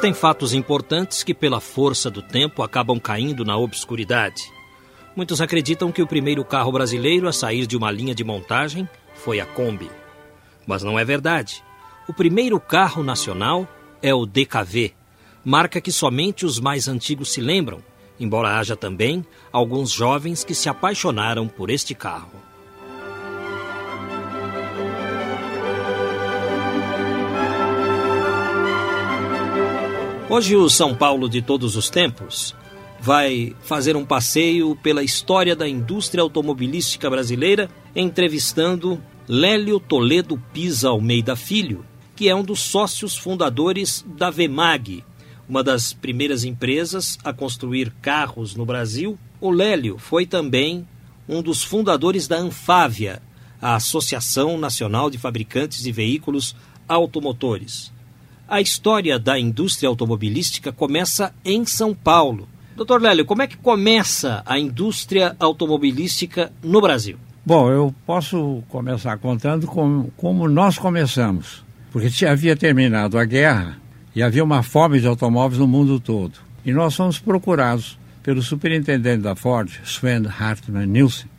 Existem fatos importantes que, pela força do tempo, acabam caindo na obscuridade. Muitos acreditam que o primeiro carro brasileiro a sair de uma linha de montagem foi a Kombi. Mas não é verdade. O primeiro carro nacional é o DKV, marca que somente os mais antigos se lembram, embora haja também alguns jovens que se apaixonaram por este carro. Hoje, o São Paulo de todos os tempos vai fazer um passeio pela história da indústria automobilística brasileira, entrevistando Lélio Toledo Pisa Almeida Filho, que é um dos sócios fundadores da Vemag, uma das primeiras empresas a construir carros no Brasil. O Lélio foi também um dos fundadores da Anfávia, a Associação Nacional de Fabricantes de Veículos Automotores. A história da indústria automobilística começa em São Paulo. Doutor Lélio, como é que começa a indústria automobilística no Brasil? Bom, eu posso começar contando como, como nós começamos. Porque havia terminado a guerra e havia uma fome de automóveis no mundo todo. E nós fomos procurados pelo superintendente da Ford, Sven Hartmann Nielsen,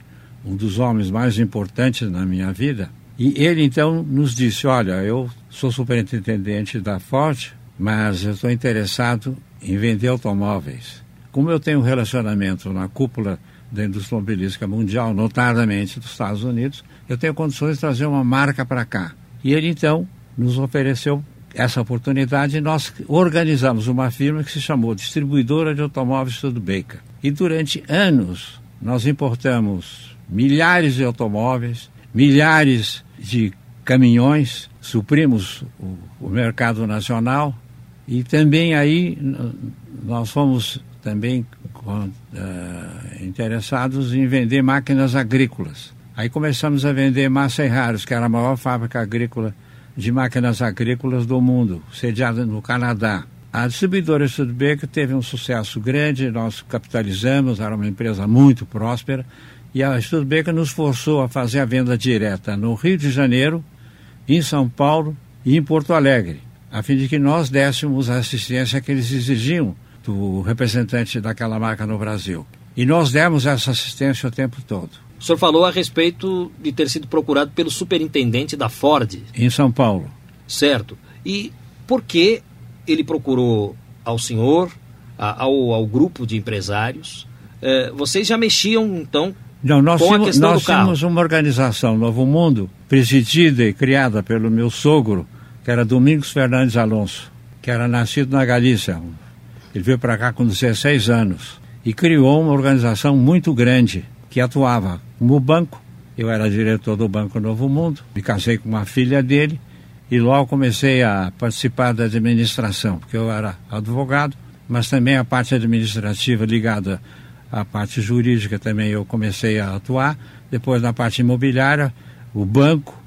um dos homens mais importantes na minha vida, e ele então nos disse: Olha, eu sou superintendente da Ford, mas eu estou interessado em vender automóveis. Como eu tenho um relacionamento na cúpula da indústria automobilística mundial, notadamente dos Estados Unidos, eu tenho condições de trazer uma marca para cá. E ele então nos ofereceu essa oportunidade e nós organizamos uma firma que se chamou Distribuidora de Automóveis Studebaker. E durante anos nós importamos milhares de automóveis, milhares de caminhões, suprimos o, o mercado nacional e também aí nós fomos também uh, interessados em vender máquinas agrícolas. Aí começamos a vender Massa Raros, que era a maior fábrica agrícola de máquinas agrícolas do mundo, sediada no Canadá. A distribuidora Studebaker teve um sucesso grande, nós capitalizamos, era uma empresa muito próspera e a Studebaker nos forçou a fazer a venda direta no Rio de Janeiro, em São Paulo e em Porto Alegre, a fim de que nós dessemos a assistência que eles exigiam do representante daquela marca no Brasil. E nós demos essa assistência o tempo todo. O senhor falou a respeito de ter sido procurado pelo superintendente da Ford. Em São Paulo. Certo. E por que ele procurou ao senhor, ao, ao grupo de empresários? Eh, vocês já mexiam, então, não, nós, tínhamos, nós tínhamos uma organização, Novo Mundo, presidida e criada pelo meu sogro, que era Domingos Fernandes Alonso, que era nascido na Galícia. Ele veio para cá com 16 anos e criou uma organização muito grande que atuava como banco. Eu era diretor do Banco Novo Mundo, me casei com uma filha dele e logo comecei a participar da administração, porque eu era advogado, mas também a parte administrativa ligada a parte jurídica também eu comecei a atuar. Depois na parte imobiliária, o banco,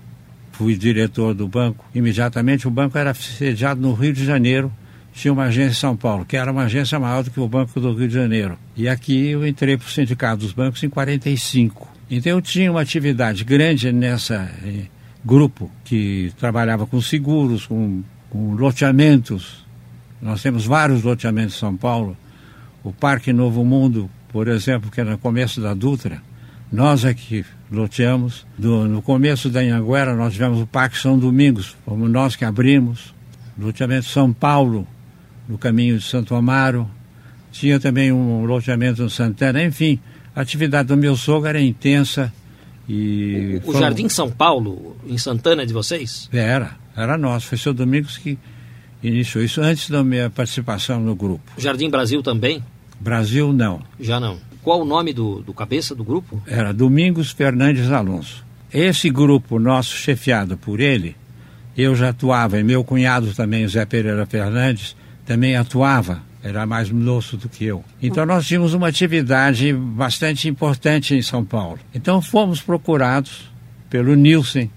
fui diretor do banco. Imediatamente o banco era sediado no Rio de Janeiro, tinha uma agência em São Paulo, que era uma agência maior do que o Banco do Rio de Janeiro. E aqui eu entrei para o Sindicato dos Bancos em 45. Então eu tinha uma atividade grande nessa eh, grupo que trabalhava com seguros, com, com loteamentos. Nós temos vários loteamentos em São Paulo. O Parque Novo Mundo por exemplo, que é no começo da Dutra, nós aqui loteamos. Do, no começo da Anhanguera, nós tivemos o Parque São Domingos, fomos nós que abrimos. Loteamento São Paulo, no caminho de Santo Amaro. Tinha também um loteamento no Santana. Enfim, a atividade do meu sogro era intensa. E o, o Jardim São Paulo, em Santana, é de vocês? Era, era nosso. Foi o seu Domingos que iniciou isso antes da minha participação no grupo. Jardim Brasil também? Brasil, não. Já não. Qual o nome do, do cabeça do grupo? Era Domingos Fernandes Alonso. Esse grupo nosso, chefiado por ele, eu já atuava, e meu cunhado também, Zé Pereira Fernandes, também atuava, era mais moço do que eu. Então nós tínhamos uma atividade bastante importante em São Paulo. Então fomos procurados pelo Nielsen,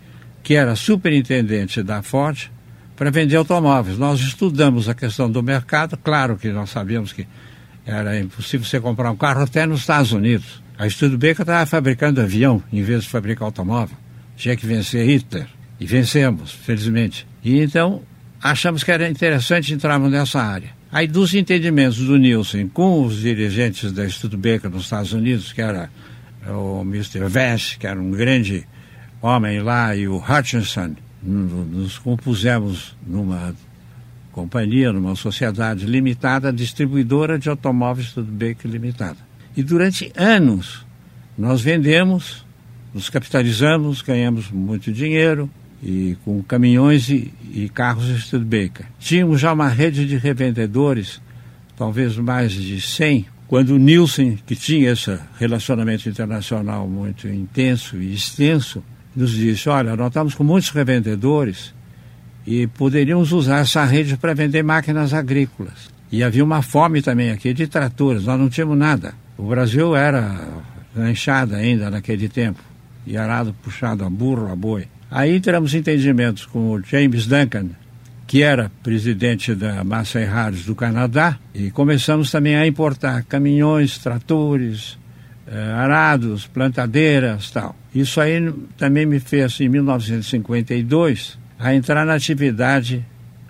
que era superintendente da Ford, para vender automóveis. Nós estudamos a questão do mercado, claro que nós sabíamos que era impossível você comprar um carro até nos Estados Unidos. A Studebaker estava fabricando avião em vez de fabricar automóvel. Tinha que vencer Hitler. E vencemos, felizmente. E então achamos que era interessante entrarmos nessa área. Aí, dos entendimentos do Nielsen com os dirigentes da Studebaker nos Estados Unidos, que era o Mr. Vest, que era um grande homem lá, e o Hutchinson, nos compusemos numa companhia, numa sociedade limitada, distribuidora de automóveis Studebaker Limitada. E durante anos nós vendemos, nos capitalizamos, ganhamos muito dinheiro, e com caminhões e, e carros Studebaker. Tínhamos já uma rede de revendedores, talvez mais de 100, quando o Nielsen, que tinha esse relacionamento internacional muito intenso e extenso, nos disse, olha, nós estamos com muitos revendedores e poderíamos usar essa rede para vender máquinas agrícolas. E havia uma fome também aqui de tratores, nós não tínhamos nada. O Brasil era ranchada ainda naquele tempo, e arado puxado a burro, a boi. Aí em entendimentos com o James Duncan, que era presidente da Massey Harris do Canadá, e começamos também a importar caminhões, tratores, eh, arados, plantadeiras tal. Isso aí também me fez, em 1952, a entrar na atividade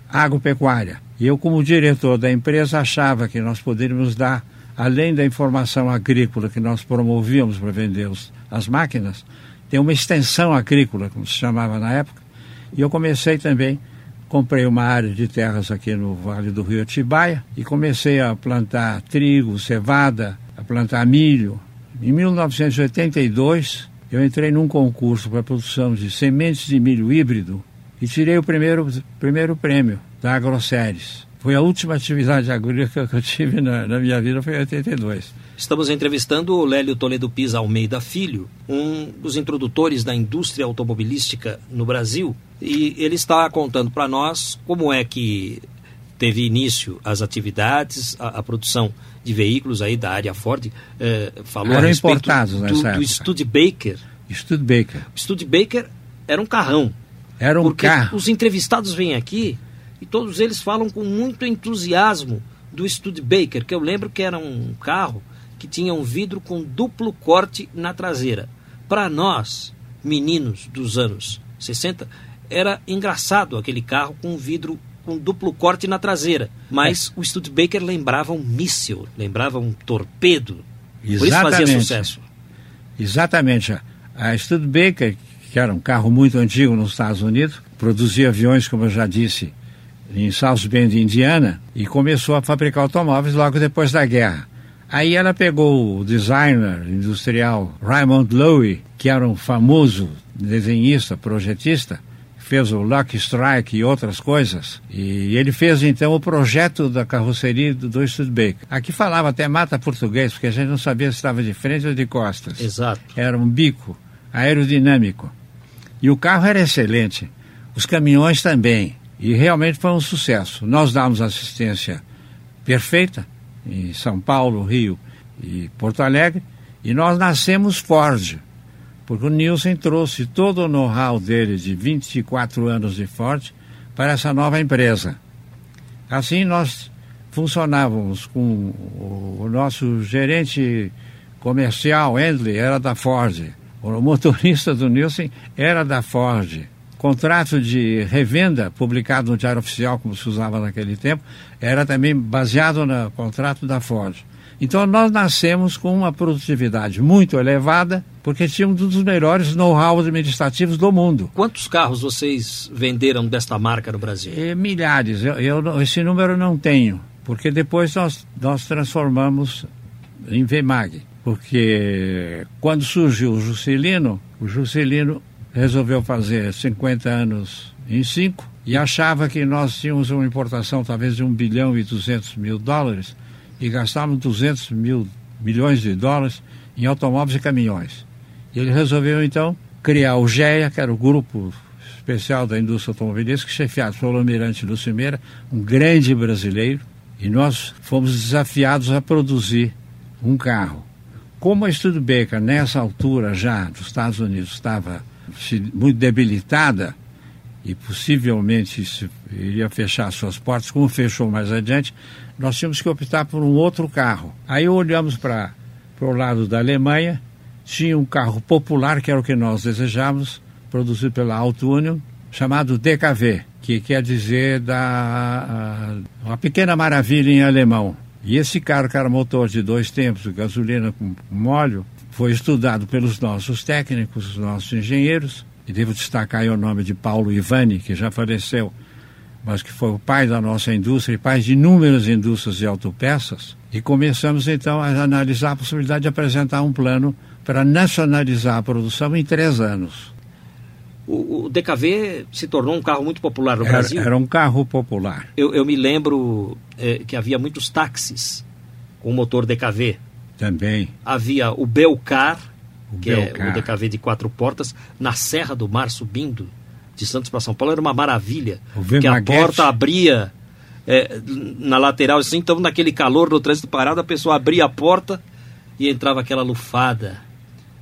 agropecuária. E eu, como diretor da empresa, achava que nós poderíamos dar, além da informação agrícola que nós promovíamos para vender os, as máquinas, tem uma extensão agrícola, como se chamava na época, e eu comecei também, comprei uma área de terras aqui no Vale do Rio Atibaia e comecei a plantar trigo, cevada, a plantar milho. Em 1982, eu entrei num concurso para a produção de sementes de milho híbrido e tirei o primeiro, primeiro prêmio da AgroSéries. Foi a última atividade agrícola que eu tive na, na minha vida, foi em 82. Estamos entrevistando o Lélio Toledo Pisa Almeida Filho, um dos introdutores da indústria automobilística no Brasil, e ele está contando para nós como é que teve início as atividades, a, a, produção de veículos aí da área Ford. Eh, falou Eram a respeito importados do, nessa do Studebaker. Studebaker. O Studebaker era um carrão. Era um porque carro. os entrevistados vêm aqui e todos eles falam com muito entusiasmo do Studebaker, que eu lembro que era um carro que tinha um vidro com duplo corte na traseira. Para nós, meninos dos anos 60, era engraçado aquele carro com vidro com duplo corte na traseira. Mas é. o Studebaker lembrava um míssil, lembrava um torpedo. Exatamente. Por isso fazia sucesso. Exatamente. A Studebaker, que era um carro muito antigo nos Estados Unidos, produzia aviões, como eu já disse, em South Bend, Indiana, e começou a fabricar automóveis logo depois da guerra. Aí ela pegou o designer industrial Raymond Loewy, que era um famoso desenhista, projetista, fez o Lucky Strike e outras coisas. E ele fez então o projeto da carroceria do, do Studebaker. Aqui falava até mata português, porque a gente não sabia se estava de frente ou de costas. Exato. Era um bico aerodinâmico. E o carro era excelente. Os caminhões também. E realmente foi um sucesso. Nós damos assistência perfeita em São Paulo, Rio e Porto Alegre, e nós nascemos Ford, porque o Nilson trouxe todo o know-how dele de 24 anos de Ford para essa nova empresa. Assim nós funcionávamos com o nosso gerente comercial, Endley, era da Ford. O motorista do Nilson era da Ford contrato de revenda publicado no Diário Oficial, como se usava naquele tempo, era também baseado no contrato da Ford. Então nós nascemos com uma produtividade muito elevada, porque tínhamos um dos melhores know-how administrativos do mundo. Quantos carros vocês venderam desta marca no Brasil? E, milhares. Eu, eu, esse número eu não tenho, porque depois nós, nós transformamos em VMAG. Porque quando surgiu o Juscelino, o Juscelino resolveu fazer 50 anos em 5 e achava que nós tínhamos uma importação talvez de 1 bilhão e 200 mil dólares e gastávamos 200 mil milhões de dólares em automóveis e caminhões. Ele resolveu então criar o GEA, que era o grupo especial da indústria automobilística, chefiado pelo almirante Lúcio Meira, um grande brasileiro, e nós fomos desafiados a produzir um carro. Como a Studebaker, nessa altura já dos Estados Unidos, estava muito debilitada e possivelmente iria fechar suas portas, como fechou mais adiante, nós tínhamos que optar por um outro carro. Aí olhamos para o lado da Alemanha, tinha um carro popular, que era o que nós desejávamos, produzido pela Auto Union, chamado DKV, que quer dizer da uma pequena maravilha em alemão. E esse carro, que era motor de dois tempos, gasolina com óleo, foi estudado pelos nossos técnicos, os nossos engenheiros, e devo destacar aí o nome de Paulo Ivani, que já faleceu, mas que foi o pai da nossa indústria e pai de inúmeras indústrias de autopeças. E começamos então a analisar a possibilidade de apresentar um plano para nacionalizar a produção em três anos. O, o DKV se tornou um carro muito popular no era, Brasil. Era um carro popular. Eu, eu me lembro é, que havia muitos táxis com motor DKV. Também. Havia o Belcar, O que Belcar. é o DKV de quatro portas, na Serra do Mar subindo de Santos para São Paulo. Era uma maravilha. O que a porta abria é, na lateral, assim, então naquele calor no trânsito parado, a pessoa abria a porta e entrava aquela lufada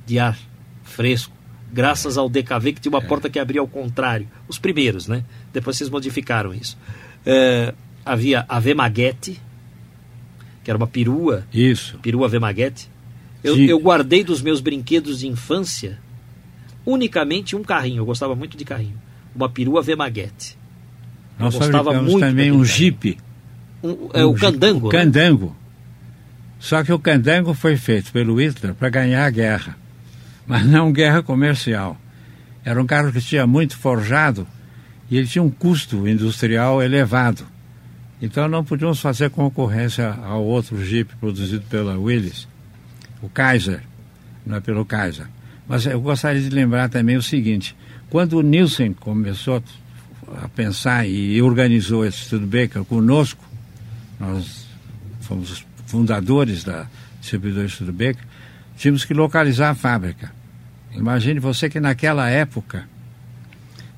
de ar fresco. Graças ao DKV que tinha É. uma porta que abria ao contrário. Os primeiros, né? Depois vocês modificaram isso. É, havia a Vemaguete, que era uma perua, Isso. perua Vemaguete. Eu, Sim. eu guardei dos meus brinquedos de infância unicamente um carrinho. Eu gostava muito de carrinho. Uma perua Vemaguete. Nós gostava fabricamos muito também um. Jeep. Um- é o Um candango. né? Candango. Só que o candango foi feito pelo Hitler para ganhar a guerra, mas não guerra comercial. Era um carro que tinha muito forjado e ele tinha um custo industrial elevado. Então não podíamos fazer concorrência ao outro Jeep produzido pela Willys, o Kaiser, não é pelo Kaiser. Mas eu gostaria de lembrar também o seguinte: quando o Nielsen começou a pensar e organizou esse Studebaker conosco, nós fomos os fundadores da distribuidora Studebaker, tínhamos que localizar a fábrica. Imagine você que naquela época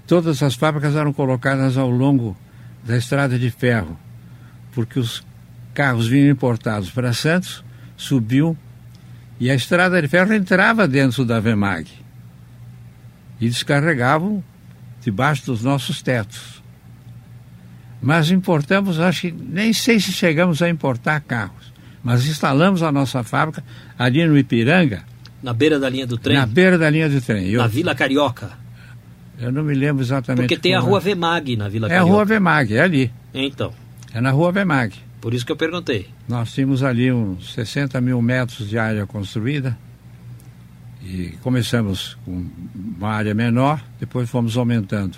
todas as fábricas eram colocadas ao longo da estrada de ferro, porque os carros vinham importados para Santos, subiam e a estrada de ferro entrava dentro da Vemag e descarregavam debaixo dos nossos tetos. Mas importamos, acho que nem sei se chegamos a importar carros, mas instalamos a nossa fábrica ali no Ipiranga, Na beira da linha do trem. na beira da linha de trem. Eu, Na Vila Carioca. eu não me lembro exatamente. Porque tem a rua Vemag na Vila É a Carioca. rua Vemag, é ali. Então, É na rua Vemag. por isso que eu perguntei. Nós tínhamos ali uns 60 mil metros de área construída e começamos com uma área menor, depois fomos aumentando.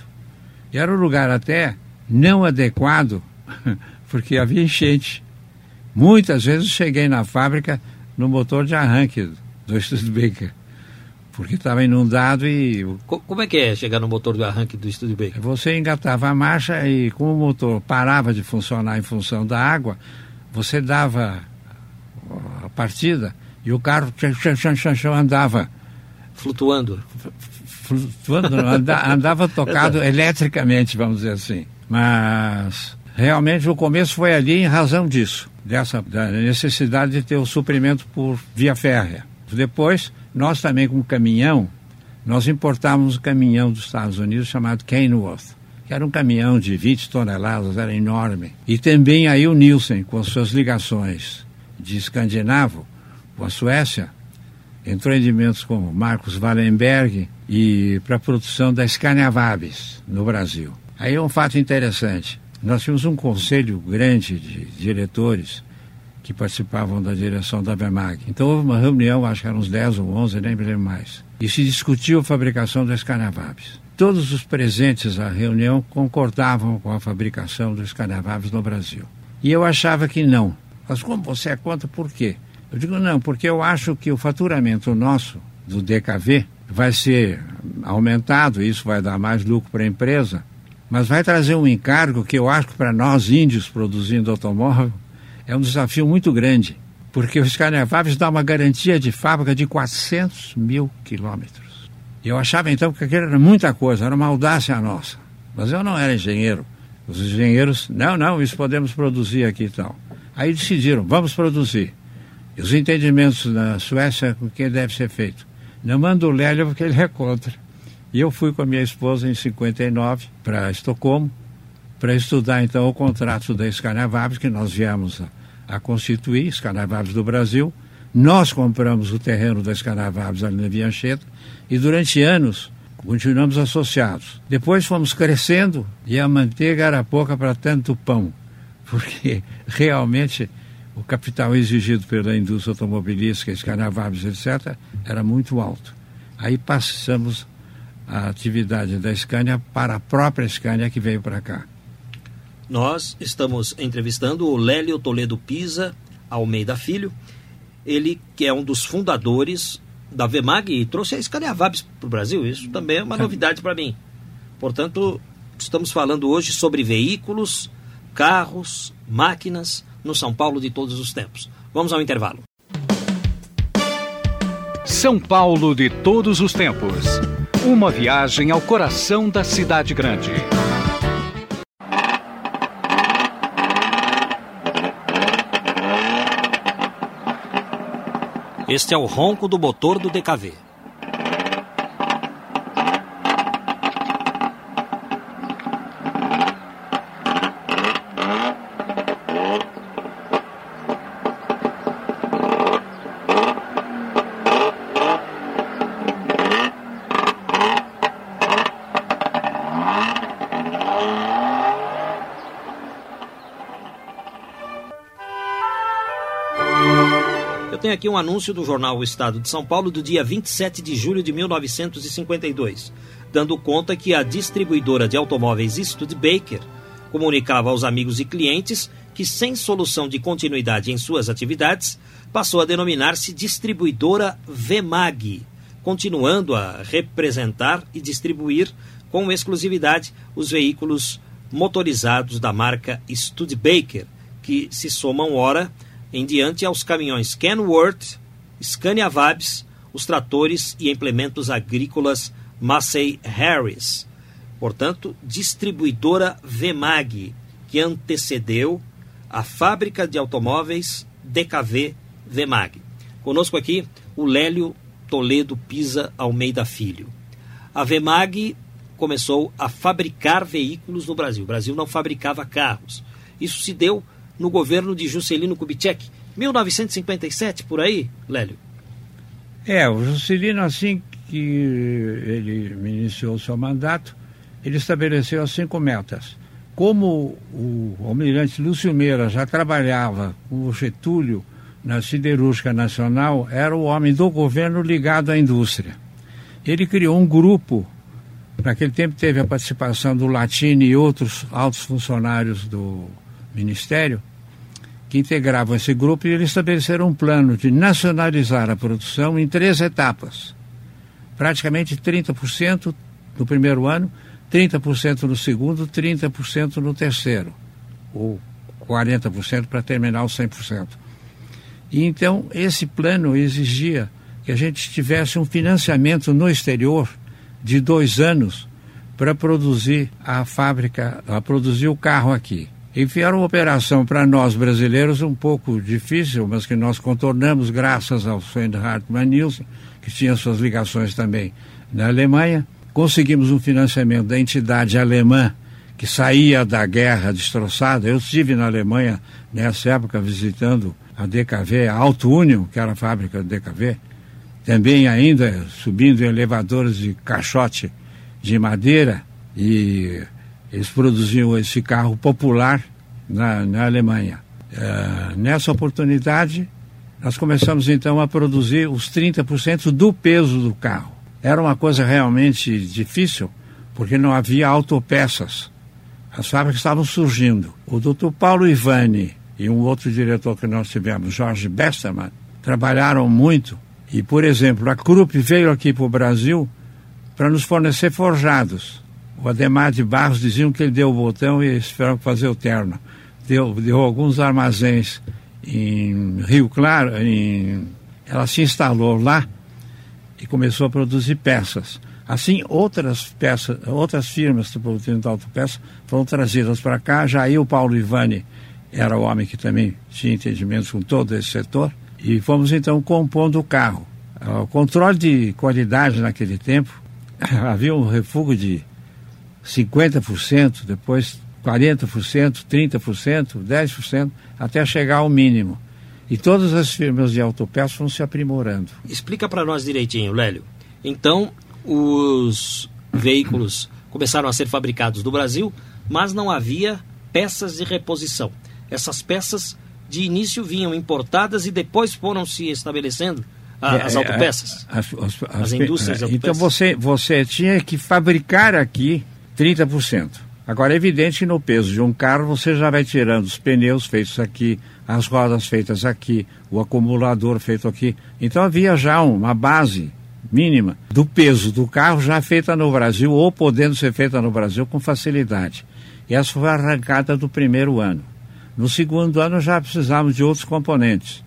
E era um lugar até não adequado, porque havia enchente. Muitas vezes cheguei na fábrica no motor de arranque do Studebaker, porque estava inundado e Co- como é que é chegar no motor do arranque do Studebaker? você engatava a marcha e como o motor parava de funcionar em função da água, você dava a partida e o carro tchan, tchan, andava, Flutuando. flutuando, anda- andava tocado eletricamente, vamos dizer assim. Mas realmente o começo foi ali em razão disso, dessa da necessidade de ter o suprimento por via férrea. Depois, nós também com caminhão, nós importávamos um caminhão dos Estados Unidos chamado Kenworth, que era um caminhão de 20 toneladas, era enorme. E também aí o Nielsen, com as suas ligações de escandinavo com a Suécia, entrou em rendimentos como Marcos Wallenberg e para a produção da Scania Vabis no Brasil. Aí é um fato interessante. Nós tínhamos um conselho grande de diretores que participavam da direção da Vemag. Então houve uma reunião, acho que eram uns 10 ou 11, nem me lembro mais. E se discutiu a fabricação da Scania Vabis. Todos os presentes à reunião concordavam com a fabricação do Scania Vabis no Brasil. E eu achava que não. Mas como você é por quê? Eu digo não, porque eu acho que o faturamento nosso do DKV vai ser aumentado, isso vai dar mais lucro para a empresa, mas vai trazer um encargo que eu acho que para nós índios produzindo automóvel é um desafio muito grande. porque o Scania-Vabis dá uma garantia de fábrica de 400 mil quilômetros. Eu achava então que aquilo era muita coisa, era uma audácia nossa. Mas eu não era engenheiro. Os engenheiros, não, não, isso podemos produzir aqui e tal. Aí decidiram, vamos produzir. E os entendimentos na Suécia, o que deve ser feito? Não manda o Lélio porque ele é contra. E eu fui com a minha esposa em 59 para Estocolmo para estudar então o contrato da Scania-Vabis, que nós viemos a, constituir, Scania-Vabis do Brasil. Nós compramos o terreno da Scania-Vabis ali na Viancheta e durante anos continuamos associados. Depois fomos crescendo e a manteiga era pouca para tanto pão, porque realmente o capital exigido pela indústria automobilística, Scania-Vabis, etc., era muito alto. Aí passamos a atividade da Scania para a própria Scania que veio para cá. Nós estamos entrevistando o Lélio Toledo Pisa Almeida Filho, ele que é um dos fundadores da VEMAG e trouxe a Scania Vabs para o Brasil. Isso também é uma novidade para mim. Portanto, estamos falando hoje sobre veículos, carros, máquinas no São Paulo de todos os tempos. Vamos ao intervalo. São Paulo de todos os tempos. Uma viagem ao coração da cidade grande. Este é o ronco do motor do DKV. Aqui um anúncio do jornal O Estado de São Paulo do dia 27 de julho de 1952, dando conta que a distribuidora de automóveis Studebaker comunicava aos amigos e clientes que, sem solução de continuidade em suas atividades, passou a denominar-se Distribuidora Vemag, continuando a representar e distribuir com exclusividade os veículos motorizados da marca Studebaker, que se somam ora em diante aos caminhões Kenworth, Scania Vabs, os tratores e implementos agrícolas Massey Harris. Portanto, distribuidora Vemag, que antecedeu a fábrica de automóveis DKV Vemag. Conosco aqui o Lélio Toledo Pisa Almeida Filho. A Vemag começou a fabricar veículos no Brasil. O Brasil não fabricava carros. Isso se deu no governo de Juscelino Kubitschek, 1957, por aí, Lélio? É, o Juscelino, assim que ele iniciou seu mandato, ele estabeleceu as cinco metas. Como o almirante Lúcio Meira já trabalhava com o Getúlio na Siderúrgica Nacional, era o homem do governo ligado à indústria. Ele criou um grupo, naquele tempo teve a participação do Latini e outros altos funcionários do Ministério, que integravam esse grupo e eles estabeleceram um plano de nacionalizar a produção em três etapas. Praticamente 30% no primeiro ano, 30% no segundo, 30% no terceiro, ou 40% para terminar os 100%. E então esse plano exigia que a gente tivesse um financiamento no exterior de dois anos para produzir a fábrica, a produzir o carro aqui. Enfiaram uma operação para nós brasileiros um pouco difícil, mas que nós contornamos graças ao Sven Hartmann Nielsen, que tinha suas ligações também na Alemanha. Conseguimos um financiamento da entidade alemã que saía da guerra destroçada. Eu estive na Alemanha nessa época visitando a DKV, a Auto Union, que era a fábrica da DKV, também ainda subindo em elevadores de caixote de madeira e eles produziam esse carro popular na, na Alemanha. É, nessa oportunidade, nós começamos então a produzir os 30% do peso do carro. Era uma coisa realmente difícil, porque não havia autopeças. As fábricas estavam surgindo. O doutor Paulo Ivani e um outro diretor que nós tivemos, Jorge Besterman, trabalharam muito. E, por exemplo, a Krupp veio aqui para o Brasil para nos fornecer forjados. O Ademar de Barros diziam que ele deu o botão e esperava fazer o terno. Deu, deu alguns armazéns em Rio Claro, em, ela se instalou lá e começou a produzir peças. Assim, outras peças, outras firmas produzindo autopeças foram trazidas para cá. Já aí o Paulo Ivani era o homem que também tinha entendimentos com todo esse setor. E fomos então compondo o carro. O controle de qualidade naquele tempo havia um refúgio de 50%, depois 40%, 30%, 10%, até chegar ao mínimo. E todas as firmas de autopeças vão se aprimorando. Explica para nós direitinho, Lélio. Então, os veículos começaram a ser fabricados no Brasil, mas não havia peças de reposição. Essas peças de início vinham importadas e depois foram se estabelecendo a, é, as é, autopeças, as, as, as, as indústrias de autopeças. Então você, você tinha que fabricar aqui 30%. Agora é evidente que no peso de um carro você já vai tirando os pneus feitos aqui, as rodas feitas aqui, o acumulador feito aqui. Então havia já uma base mínima do peso do carro já feita no Brasil ou podendo ser feita no Brasil com facilidade. E essa foi a arrancada do primeiro ano. No segundo ano já precisávamos de outros componentes.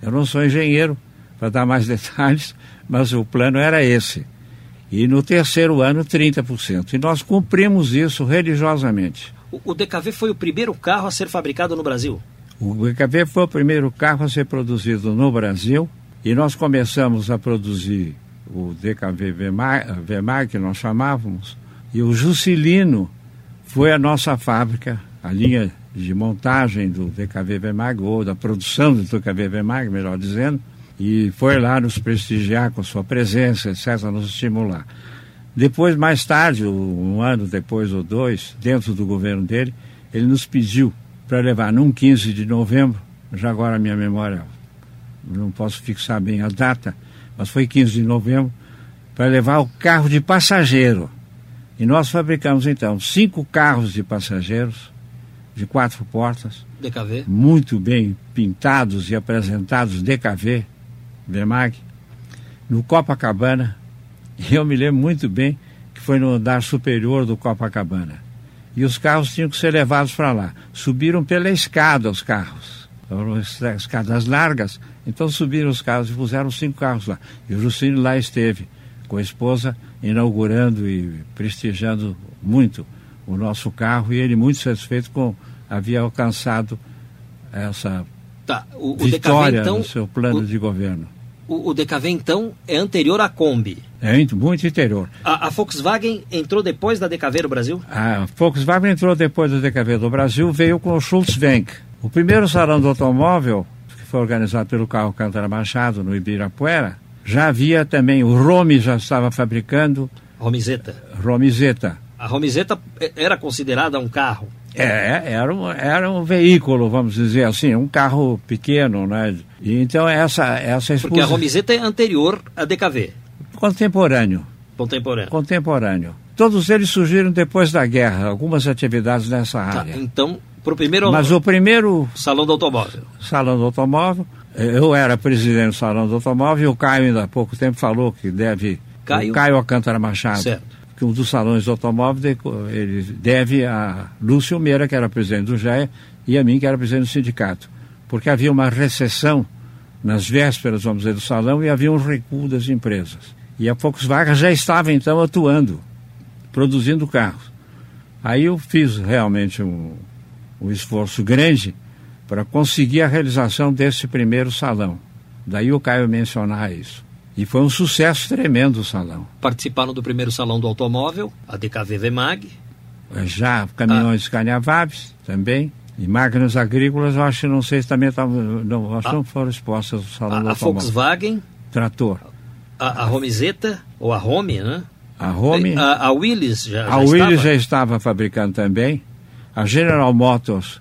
Eu não sou engenheiro para dar mais detalhes, mas o plano era esse. E no terceiro ano, 30%. E nós cumprimos isso religiosamente. O DKV foi o primeiro carro a ser fabricado no Brasil? O DKV foi o primeiro carro a ser produzido no Brasil e nós começamos a produzir o DKV VMAG, que nós chamávamos, e o Juscelino foi a nossa fábrica, a linha de montagem do DKV VMAG, ou da produção do DKV VMAG, melhor dizendo, e foi lá nos prestigiar com sua presença, etc., nos estimular. Depois, mais tarde, um ano depois ou dois, dentro do governo dele, ele nos pediu para levar num 15 de novembro, já agora a minha memória, não posso fixar bem a data, mas foi 15 de novembro, para levar o carro de passageiro. E nós fabricamos então cinco carros de passageiros, de quatro portas, DKV. muito bem pintados e apresentados DKV, VEMAG, no Copacabana. Eu me lembro muito bem que foi no andar superior do Copacabana. E os carros tinham que ser levados para lá. Subiram pela escada os carros. Foram escadas largas, então subiram os carros e puseram cinco carros lá. E o Juscelino lá esteve com a esposa, inaugurando e prestigiando muito o nosso carro e ele muito satisfeito com havia alcançado essa tá. o, vitória DKV, então, no seu plano o, de governo. O, o, DKV, então, é anterior à Kombi? É muito anterior. A, a, Volkswagen entrou depois da DKV no Brasil? A Volkswagen entrou depois da DKV do Brasil, veio com o Schultzwenk. O primeiro salão do automóvel, que foi organizado pelo carro Cantara Machado, no Ibirapuera, já havia também, o Rome já estava fabricando. Romizeta. Romizeta. A Romizeta era considerada um carro? É, era um, era um veículo, vamos dizer assim, um carro pequeno, né? E então essa, essa exposição... Porque a Romizeta é anterior à DKV. Contemporâneo. Contemporâneo. Contemporâneo. Todos eles surgiram depois da guerra, algumas atividades nessa tá, área. então, para o primeiro... Mas o primeiro... Salão do Automóvel. Salão do Automóvel. Eu era presidente do Salão do Automóvel e o Caio ainda há pouco tempo falou que deve... Caio? Caio Alcântara Machado. Certo que um dos salões do automóvel ele deve a Lúcio Meira, que era presidente do GEA, e a mim, que era presidente do sindicato. Porque havia uma recessão nas vésperas, vamos dizer, do salão e havia um recuo das empresas. E a Volkswagen já estava, então, atuando, produzindo carros. Aí eu fiz realmente um, um esforço grande para conseguir a realização desse primeiro salão. Daí o Caio mencionar isso. E foi um sucesso tremendo o salão. Participaram do primeiro salão do automóvel, a DKV VMAG. É, já caminhões ah. também. E máquinas agrícolas, eu acho que não sei se também estavam. Não, acho que não foram expostas ao salão a, do a. Volkswagen. Trator. A, a Romizeta, ou a Rome, né? A Rome. A, a Willis já, já A Willis estava? já estava fabricando também. A General Motors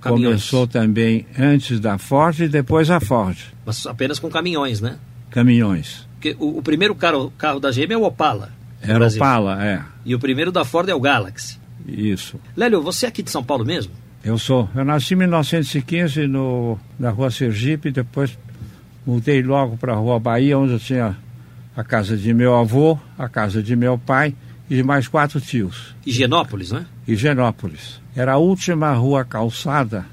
caminhões. começou também antes da Ford e depois a Ford. Mas apenas com caminhões, né? caminhões. Porque o, o primeiro carro, carro da GM é o Opala. Era o Opala, é. E o primeiro da Ford é o Galaxy. Isso. Lélio, você é aqui de São Paulo mesmo? Eu sou. Eu nasci em 1915 no, na rua Sergipe, depois mudei logo para a rua Bahia, onde eu tinha a casa de meu avô, a casa de meu pai e mais quatro tios. Higienópolis, né? Higienópolis. Era a última rua calçada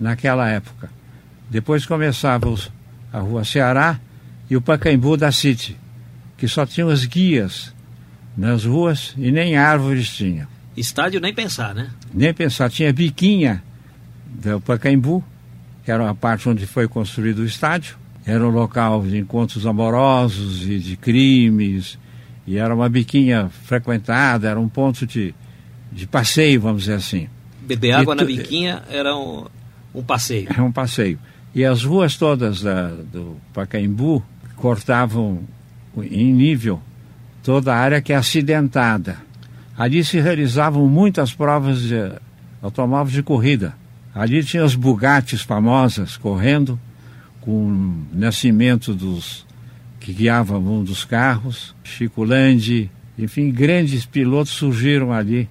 naquela época. Depois começava os, a rua Ceará e o Pacaembu da City, que só tinha os guias nas ruas e nem árvores tinha. Estádio nem pensar, né? Nem pensar. Tinha biquinha do Pacaembu, que era a parte onde foi construído o estádio. Era um local de encontros amorosos e de crimes. E era uma biquinha frequentada, era um ponto de, de passeio, vamos dizer assim. Beber água tu... na biquinha era um, um passeio. Era um passeio. E as ruas todas da, do Pacaembu cortavam em nível toda a área que é acidentada. Ali se realizavam muitas provas de automóveis de corrida. Ali tinha as Bugattis famosas correndo, com o nascimento dos que guiavam um dos carros, Chico Landi, enfim, grandes pilotos surgiram ali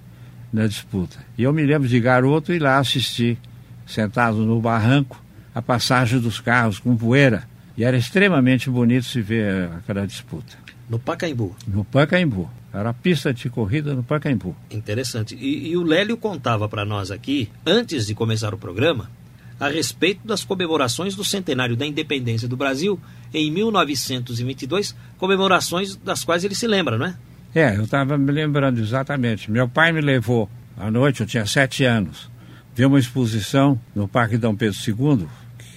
na disputa. E eu me lembro de garoto ir lá assistir, sentado no barranco, a passagem dos carros com poeira. E era extremamente bonito se ver aquela disputa. No Pacaembu? No Pacaembu. Era a pista de corrida no Pacaembu. Interessante. E, e o Lélio contava para nós aqui, antes de começar o programa, a respeito das comemorações do centenário da independência do Brasil em 1922, comemorações das quais ele se lembra, não é? É, eu estava me lembrando exatamente. Meu pai me levou à noite, eu tinha sete anos, ver uma exposição no Parque Dom Pedro II,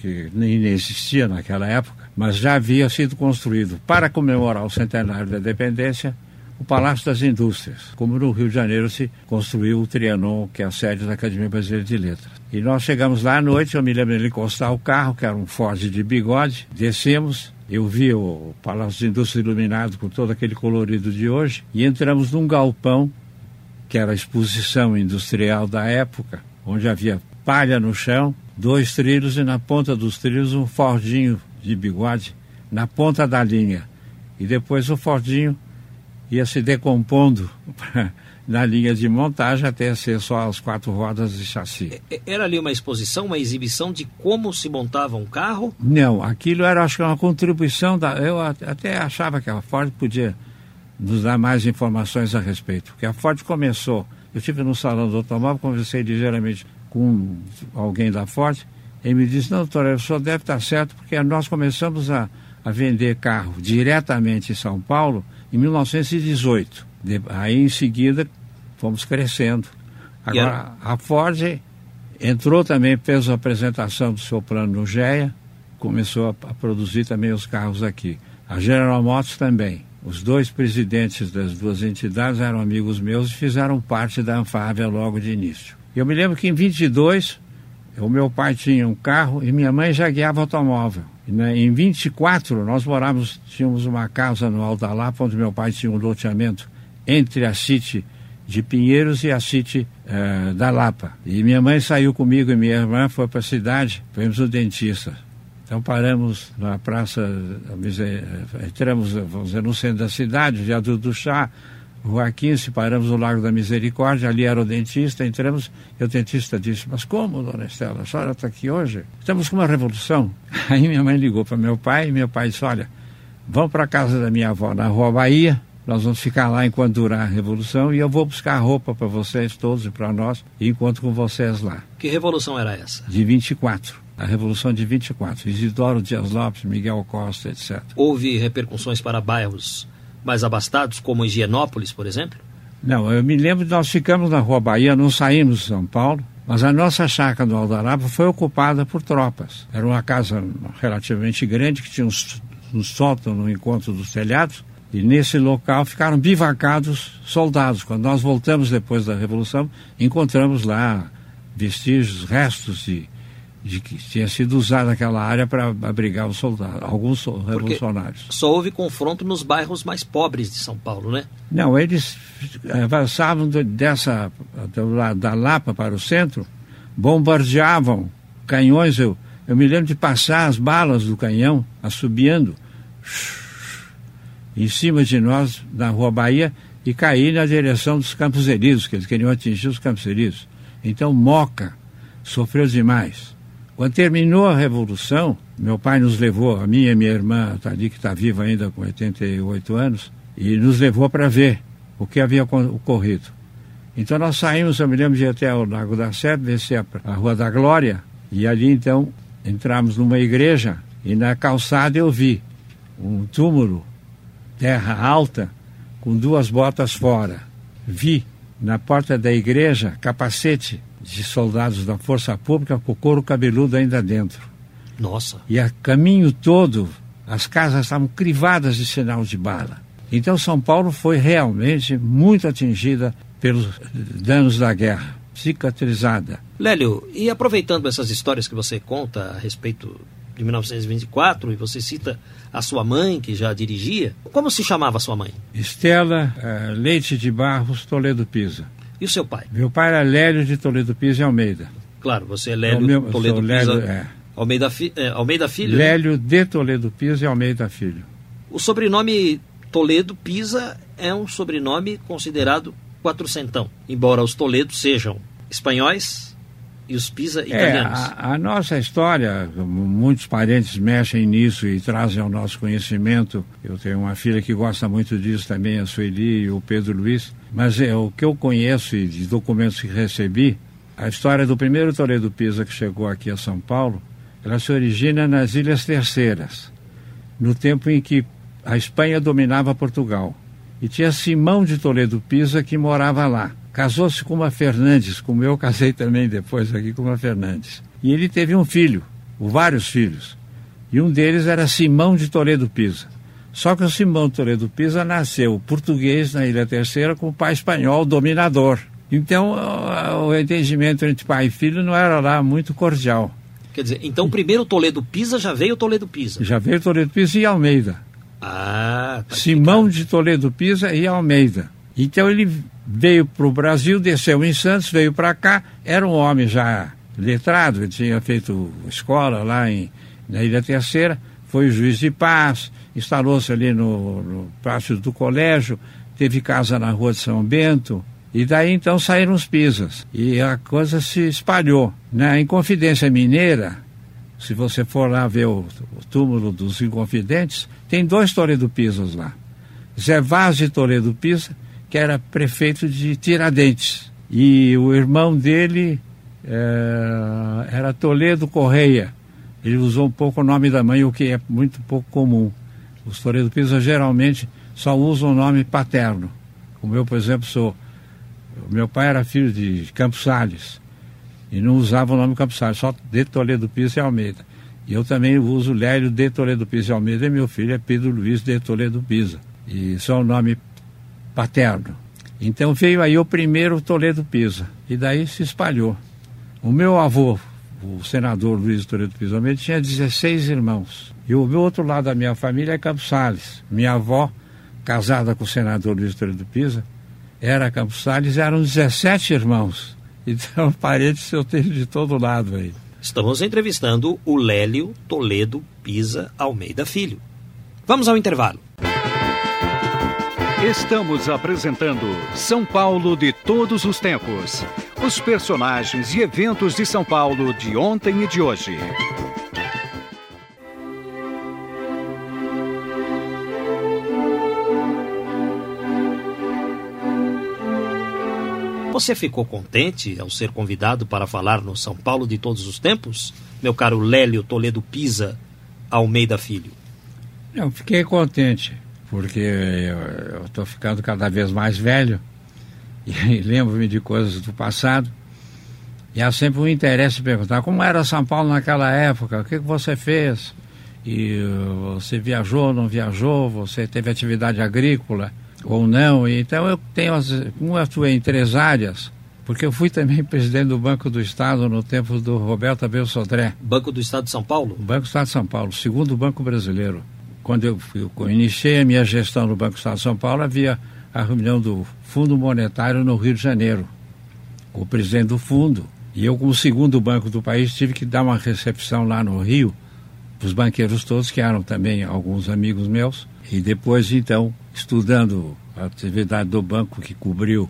que nem existia naquela época, mas já havia sido construído para comemorar o centenário da independência o Palácio das Indústrias, como no Rio de Janeiro se construiu o Trianon, que é a sede da Academia Brasileira de Letras. E nós chegamos lá à noite, eu me lembro de encostar o carro, que era um Ford de bigode, descemos, eu vi o Palácio das Indústrias iluminado com todo aquele colorido de hoje, e entramos num galpão, que era a exposição industrial da época, onde havia palha no chão, dois trilhos e na ponta dos trilhos um Fordinho de bigode, na ponta da linha. E depois o Fordinho ia se decompondo na linha de montagem até ser só as quatro rodas de chassi. Era ali uma exposição, uma exibição de como se montava um carro? Não, aquilo era acho que uma contribuição da. Eu até achava que a Ford podia nos dar mais informações a respeito, porque a Ford começou. Eu estive no salão do automóvel, conversei ligeiramente com alguém da Ford, e me disse, não, doutor, o senhor deve estar certo, porque nós começamos a, a vender carro diretamente em São Paulo em 1918. De, aí em seguida fomos crescendo. Agora a Ford entrou também, fez a apresentação do seu plano no GEA, começou a, a produzir também os carros aqui. A General Motors também. Os dois presidentes das duas entidades eram amigos meus e fizeram parte da Anfávia logo de início. Eu me lembro que em 22, o meu pai tinha um carro e minha mãe já guiava automóvel. Né, em 24, nós morávamos, tínhamos uma casa no Alto da Lapa, onde meu pai tinha um loteamento entre a City de Pinheiros e a City uh, da Lapa. E minha mãe saiu comigo e minha irmã foi para a cidade, fomos no dentista. Então paramos na praça, entramos, vamos dizer, no centro da cidade, viaduto do chá, Rua 15, paramos no Lago da Misericórdia, ali era o dentista, entramos, e o dentista disse, mas como, dona Estela, a senhora está aqui hoje? Estamos com uma revolução. Aí minha mãe ligou para meu pai, e meu pai disse, olha, vamos para a casa da minha avó, na Rua Bahia, nós vamos ficar lá enquanto durar a revolução, e eu vou buscar roupa para vocês todos e para nós, e encontro com vocês lá. Que revolução era essa? De 24 a Revolução de 24, Isidoro Dias Lopes, Miguel Costa, etc. Houve repercussões para bairros mais abastados, como Higienópolis, por exemplo? Não, eu me lembro de nós ficamos na Rua Bahia, não saímos de São Paulo, mas a nossa chácara do Aldarapa foi ocupada por tropas. Era uma casa relativamente grande, que tinha um, um sótão no encontro dos telhados, e nesse local ficaram bivacados soldados. Quando nós voltamos depois da Revolução, encontramos lá vestígios, restos de de que tinha sido usada aquela área para abrigar os soldados, alguns revolucionários. Porque só houve confronto nos bairros mais pobres de São Paulo, né? Não, eles avançavam dessa da Lapa para o centro, bombardeavam canhões. Eu, eu me lembro de passar as balas do canhão assobiando em cima de nós na Rua Bahia e cair na direção dos Campos Elíseos, que eles queriam atingir os Campos Elíseos. Então Moca sofreu demais. Quando terminou a Revolução, meu pai nos levou, a minha e minha irmã, ali que está viva ainda com 88 anos, e nos levou para ver o que havia ocorrido. Então nós saímos, eu me lembro de ir até o Lago da Sete, descer a Rua da Glória, e ali então entramos numa igreja e na calçada eu vi um túmulo, terra alta, com duas botas fora. Vi na porta da igreja capacete de soldados da Força Pública com o couro cabeludo ainda dentro. Nossa. E a caminho todo as casas estavam crivadas de sinal de bala. Então São Paulo foi realmente muito atingida pelos danos da guerra, cicatrizada. Lélio, e aproveitando essas histórias que você conta a respeito de 1924, e você cita a sua mãe, que já dirigia, como se chamava sua mãe? Estela uh, Leite de Barros Toledo Pisa. E o seu pai? Meu pai era Lélio de Toledo Pisa e Almeida. Claro, você é Lélio meu, Toledo Lélio, Pisa. É. Almeida, fi, é, Almeida Filho? Né? Lélio né? de Toledo Pisa e Almeida Filho. O sobrenome Toledo Pisa é um sobrenome considerado quatrocentão, embora os Toledos sejam espanhóis e os Pisa italianos. É, a, a, nossa história, muitos parentes mexem nisso e trazem ao nosso conhecimento. Eu tenho uma filha que gosta muito disso também, a Sueli e o Pedro Luiz. Mas é, o que eu conheço e de documentos que recebi, a história do primeiro Toledo Pisa que chegou aqui a São Paulo ela se origina nas Ilhas Terceiras, no tempo em que a Espanha dominava Portugal. E tinha Simão de Toledo Pisa que morava lá. Casou-se com uma Fernandes, como eu casei também depois aqui com uma Fernandes. E ele teve um filho, ou vários filhos. E um deles era Simão de Toledo Pisa. Só que o Simão de Toledo Pisa nasceu português na Ilha Terceira com o pai espanhol dominador. Então o entendimento entre pai e filho não era lá muito cordial. Quer dizer, então primeiro Toledo Pisa já veio Toledo Pisa. Já veio Toledo Pisa e Almeida. Ah, tá Simão de Toledo Pisa e Almeida. Então ele veio para o Brasil, desceu em Santos, veio para cá, era um homem já letrado, ele tinha feito escola lá em, na Ilha Terceira, foi juiz de paz, instalou-se ali no, no pátio do colégio, teve casa na rua de São Bento, e daí então saíram os pisas. E a coisa se espalhou. Na né? Inconfidência Mineira, se você for lá ver o, o túmulo dos Inconfidentes, tem dois Toledo Pisas lá. Zé Vaz de Toledo Pisa, que era prefeito de Tiradentes. E o irmão dele é, era Toledo Correia. Ele usou um pouco o nome da mãe, o que é muito pouco comum. Os Toledo Pisa geralmente só usam o nome paterno. Como eu, por exemplo, sou meu pai era filho de Campos Salles e não usava o nome Campos Salles, só de Toledo Pires e Almeida. E eu também uso Lélio de Toledo Pires e Almeida e meu filho é Pedro Luiz de Toledo Pisa. E só o nome paterno. Então veio aí o primeiro Toledo Pisa e daí se espalhou. O meu avô, o senador Luiz Toledo Pisa Almeida, tinha 16 irmãos. E o outro lado da minha família é Campos Salles. Minha avó, casada com o senador Luiz Toledo Pisa, era Campos Salles, eram 17 irmãos. Então, parentes eu tenho de todo lado aí. Estamos entrevistando o Lélio Toledo Pisa Almeida Filho. Vamos ao intervalo. Estamos apresentando São Paulo de todos os tempos. Os personagens e eventos de São Paulo de ontem e de hoje. Você ficou contente ao ser convidado para falar no São Paulo de todos os tempos, meu caro Lélio Toledo Pisa Almeida Filho? Eu fiquei contente, porque eu estou ficando cada vez mais velho e lembro-me de coisas do passado. E há sempre um interesse em perguntar como era São Paulo naquela época, o que, que você fez? E uh, você viajou, não viajou, você teve atividade agrícola ou não. Então eu tenho, como eu atuei em três áreas, porque eu fui também presidente do Banco do Estado no tempo do Roberto Abel Sodré. Banco do Estado de São Paulo? Banco do Estado de São Paulo, segundo banco brasileiro. Quando eu, eu iniciei a minha gestão no Banco do Estado de São Paulo, havia a reunião do Fundo Monetário no Rio de Janeiro, com o presidente do fundo. E eu, como segundo banco do país, tive que dar uma recepção lá no Rio, para os banqueiros todos, que eram também alguns amigos meus. E depois, então, estudando a atividade do banco que cobriu,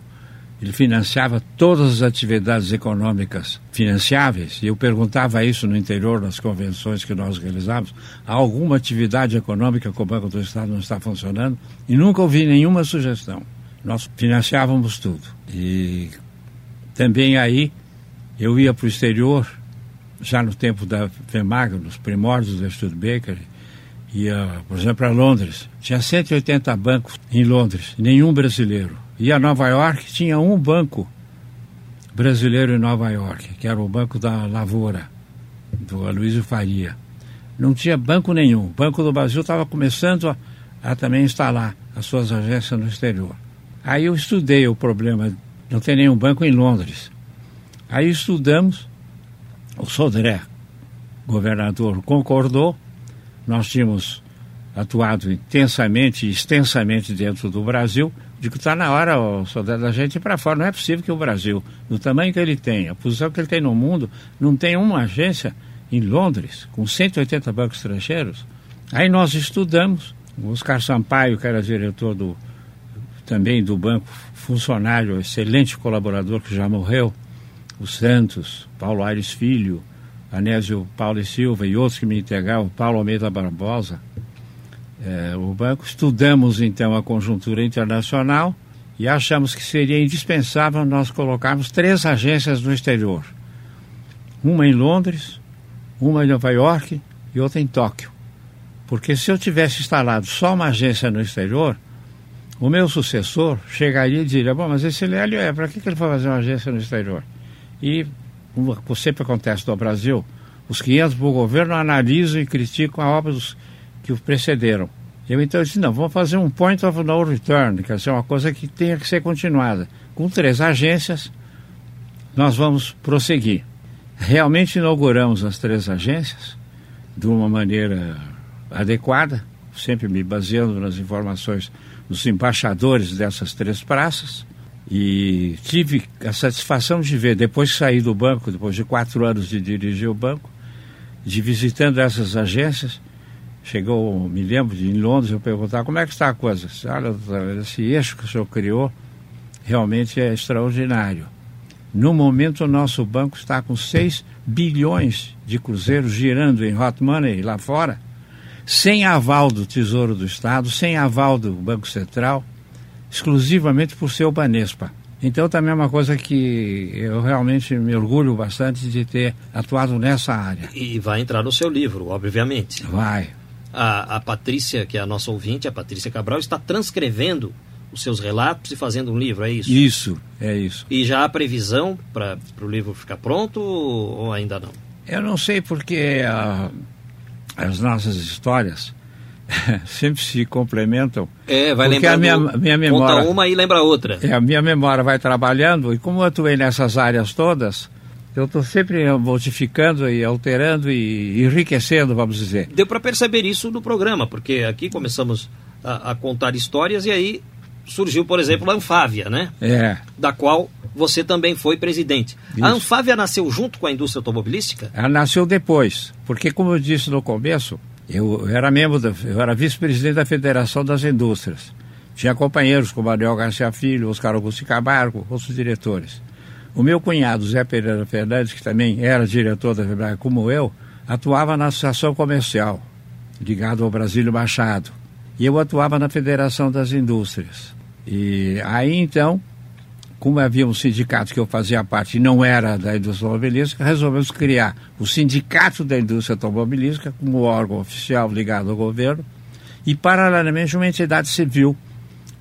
ele financiava todas as atividades econômicas financiáveis, e eu perguntava isso no interior das convenções que nós realizávamos, há alguma atividade econômica que o Banco do Estado não está funcionando? E nunca ouvi nenhuma sugestão. Nós financiávamos tudo. E também aí eu ia para o exterior, já no tempo da FEMAG, nos primórdios da Studebaker, ia, por exemplo, para Londres. Tinha 180 bancos em Londres, nenhum brasileiro. Ia a Nova York, tinha um banco brasileiro em Nova York, que era o Banco da Lavoura, do Aloysio Faria. Não tinha banco nenhum. O Banco do Brasil estava começando a, a também instalar as suas agências no exterior. Aí eu estudei o problema, não tem nenhum banco em Londres. Aí estudamos, o Sodré, governador, concordou, nós tínhamos atuado intensamente e extensamente dentro do Brasil, que está na hora o Sodré da gente ir para fora. Não é possível que o Brasil, no tamanho que ele tem, a posição que ele tem no mundo, não tenha uma agência em Londres, com 180 bancos estrangeiros. Aí nós estudamos, o Oscar Sampaio, que era diretor do, também do banco, funcionário, excelente colaborador que já morreu, o Santos, Paulo Aires Filho, Anésio Paulo e Silva e outros que me integravam, Paulo Almeida Barbosa, é, o banco. Estudamos então a conjuntura internacional e achamos que seria indispensável nós colocarmos três agências no exterior. Uma em Londres, uma em Nova York e outra em Tóquio. Porque se eu tivesse instalado só uma agência no exterior, o meu sucessor chegaria e diria, bom, mas esse Lélio é, para que, que ele foi fazer uma agência no exterior? E, como sempre acontece no Brasil, os que entram para o governo analisam e criticam a obra dos, que o precederam. Eu então disse, não, vamos fazer um point of no return, quer dizer, uma coisa que tenha que ser continuada. Com três agências, nós vamos prosseguir. Realmente inauguramos as três agências de uma maneira adequada, sempre me baseando nas informações dos embaixadores dessas três praças. E tive a satisfação de ver, depois que saí do banco, depois de quatro anos de dirigir o banco, de visitando essas agências, chegou, me lembro, de, em Londres, eu perguntar como é que está a coisa. Olha, esse eixo que o senhor criou realmente é extraordinário. No momento, o nosso banco está com 6 bilhões de cruzeiros girando em hot money lá fora, sem aval do Tesouro do Estado, sem aval do Banco Central exclusivamente por ser o Banespa. Então também é uma coisa que eu realmente me orgulho bastante de ter atuado nessa área. E vai entrar no seu livro, obviamente. Vai. A, a Patrícia, que é a nossa ouvinte, a Patrícia Cabral, está transcrevendo os seus relatos e fazendo um livro, é isso? Isso, é isso. E já há previsão para o livro ficar pronto ou ainda não? Eu não sei porque uh, as nossas histórias sempre se complementam. É, vai lembrar. a minha, minha memória. Conta uma e lembra outra. É, a minha memória vai trabalhando, e como eu atuei nessas áreas todas, eu estou sempre modificando e alterando e enriquecendo, vamos dizer. Deu para perceber isso no programa, porque aqui começamos a, a, contar histórias e aí surgiu, por exemplo, a Anfávia, né? É. Da qual você também foi presidente. Isso. A Anfávia nasceu junto com a indústria automobilística? Ela nasceu depois, porque como eu disse no começo, eu era membro, da, eu era vice-presidente da Federação das Indústrias. Tinha companheiros como Ariel Garcia Filho, Oscar Augusto Camargo, outros diretores. O meu cunhado, Zé Pereira Fernandes, que também era diretor da FEBRAE como eu, atuava na Associação Comercial, ligado ao Brasílio Machado. E eu atuava na Federação das Indústrias. E aí então, como havia um sindicato que eu fazia parte e não era da indústria automobilística, resolvemos criar o Sindicato da Indústria Automobilística como órgão oficial ligado ao governo e, paralelamente, uma entidade civil,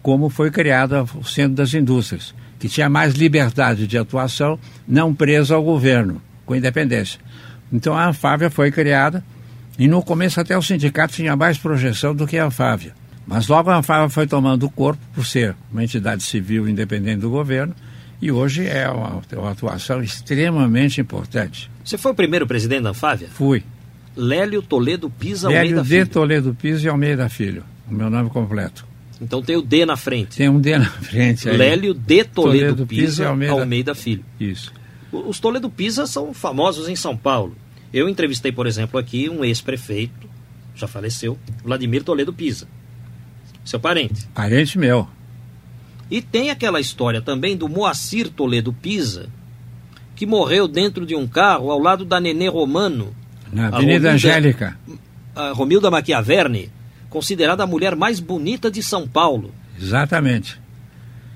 como foi criada o Centro das Indústrias, que tinha mais liberdade de atuação, não presa ao governo, com independência. Então a Anfávia foi criada e no começo até o sindicato tinha mais projeção do que a Anfávia. Mas logo a Anfávia foi tomando o corpo por ser uma entidade civil independente do governo e hoje é uma, uma atuação extremamente importante. Você foi o primeiro presidente da Anfávia? Fui. Lélio Toledo Pisa Lélio Almeida. Filho. Toledo Pisa e Almeida Filho, o meu nome completo. Então tem o D na frente. Tem um D na frente aí. Lélio D. Toledo, Toledo Pisa, Pisa Almeida- Almeida Filho. Isso. Os Toledo Pisa são famosos em São Paulo. Eu entrevistei, por exemplo, aqui um ex-prefeito, já faleceu, Vladimir Toledo Pisa. Seu parente. Parente meu. E tem aquela história também do Moacir Toledo Pisa, que morreu dentro de um carro ao lado da Nenê Romano, Na Avenida Romilda- Angélica. a Romilda Machiaverni, considerada a mulher mais bonita de São Paulo. Exatamente.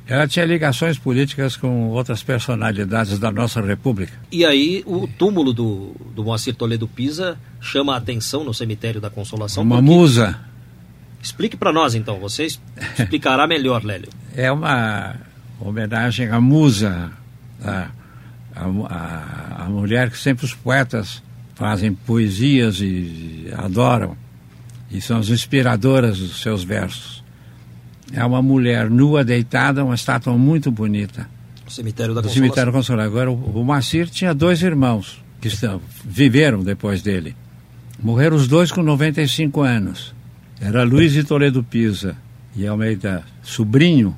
Ela tinha ligações políticas com outras personalidades da nossa república. E aí o túmulo do, do Moacir Toledo Pisa chama a atenção no cemitério da Consolação. Uma porque... musa. Explique para nós então, você explicará melhor, Lélio. É uma homenagem à musa, a, a, a mulher que sempre os poetas fazem poesias e adoram, e são as inspiradoras dos seus versos. É uma mulher nua, deitada, uma estátua muito bonita. O cemitério da Consolação. Cemitério Consolação. Agora, o, o Macir tinha dois irmãos que estão, viveram depois dele. Morreram os dois com 95 anos. Era Luiz de Toledo Pisa e Almeida, sobrinho,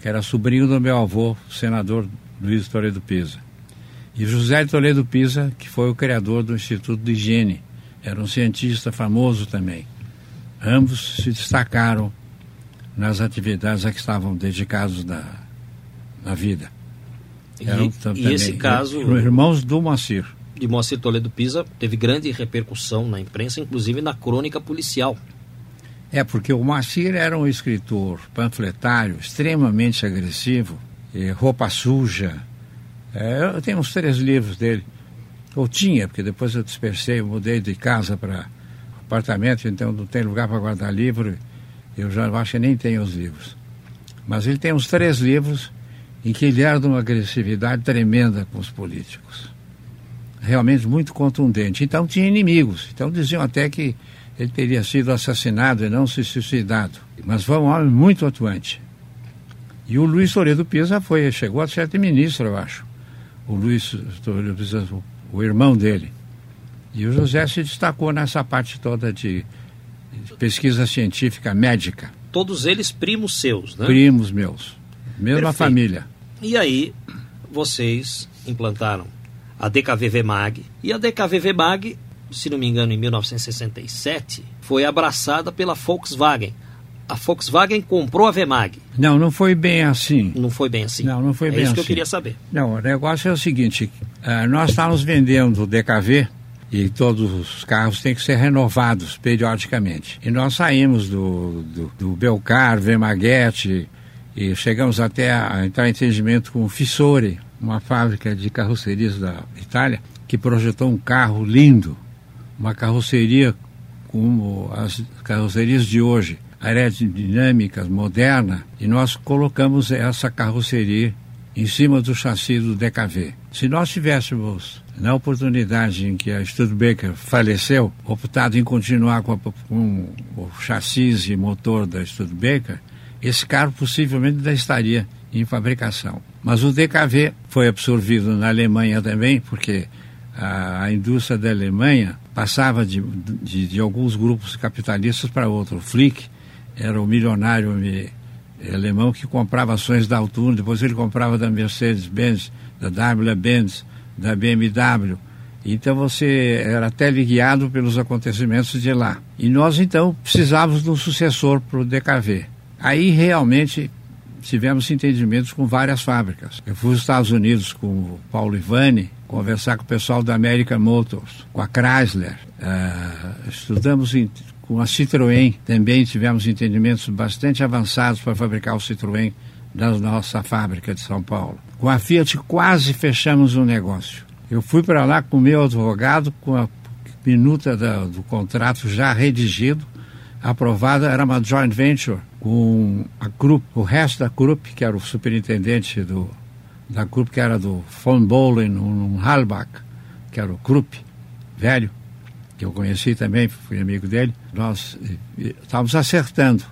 que era sobrinho do meu avô, senador Luiz de Toledo Pisa. E José de Toledo Pisa, que foi o criador do Instituto de Higiene. Era um cientista famoso também. Ambos se destacaram nas atividades a que estavam dedicados na, na vida. Eram e, também, e esse caso... Irmãos do Moacir. De Moacir Toledo Pisa teve grande repercussão na imprensa, inclusive na crônica policial. É, porque o Moacir era um escritor panfletário, extremamente agressivo, roupa suja. É, eu tenho uns três livros dele. Ou tinha, porque depois eu dispersei, mudei de casa para apartamento, então não tem lugar para guardar livro eu já acho que nem tenho os livros. Mas ele tem uns três livros em que ele era de uma agressividade tremenda com os políticos. Realmente muito contundente. Então tinha inimigos. Então diziam até que ele teria sido assassinado e não se suicidado. Mas foi um homem muito atuante. E o Luiz Toledo Pisa foi, chegou a ser ministro, eu acho. O Luiz Toledo Pisa, o irmão dele. E o José se destacou nessa parte toda de pesquisa científica médica. Todos eles primos seus, né? Primos meus. Mesma Perfeito. família. E aí, vocês implantaram a DKVV Mag. E a DKVV Mag, se não me engano, em 1967, foi abraçada pela Volkswagen. A Volkswagen comprou a VMAG. Não, não foi bem assim. Não foi bem assim. Não, não foi é bem assim. É isso que eu queria saber. Não, o negócio é o seguinte: uh, nós estávamos vendendo o DKV e todos os carros têm que ser renovados periodicamente. E nós saímos do, do, do Belcar, Vemaguete, e chegamos até a entrar em entendimento com o Fissore, uma fábrica de carrocerias da Itália, que projetou um carro lindo, uma carroceria como as carrocerias de hoje, aerodinâmicas, moderna, e nós colocamos essa carroceria em cima do chassi do DKV. Se nós tivéssemos na oportunidade em que a Studebaker faleceu, optado em continuar com, a, com o chassi e motor da Studebaker, esse carro possivelmente ainda estaria em fabricação. Mas o DKV foi absorvido na Alemanha também, porque a, a indústria da Alemanha passava de, de, de alguns grupos capitalistas para outro. O Flick era o milionário alemão que comprava ações da Altoona, depois ele comprava da Mercedes-Benz, da Daimler-Benz, da BMW. Então você era teleguiado pelos acontecimentos de lá. E nós então precisávamos de um sucessor para o DKV. Aí realmente tivemos entendimentos com várias fábricas. Eu fui aos Estados Unidos com o Paulo Ivani, conversar com o pessoal da American Motors, com a Chrysler. Uh, estudamos com a Citroën, também tivemos entendimentos bastante avançados para fabricar o Citroën da nossa fábrica de São Paulo. Com a Fiat quase fechamos um negócio. Eu fui para lá com o meu advogado, com a minuta da, do contrato já redigido, aprovada, era uma joint venture com a Krupp, o resto da Krupp, que era o superintendente do, da Krupp, que era do von Bohlen, um Halbach, que era o Krupp, velho, que eu conheci também, fui amigo dele, nós estávamos acertando.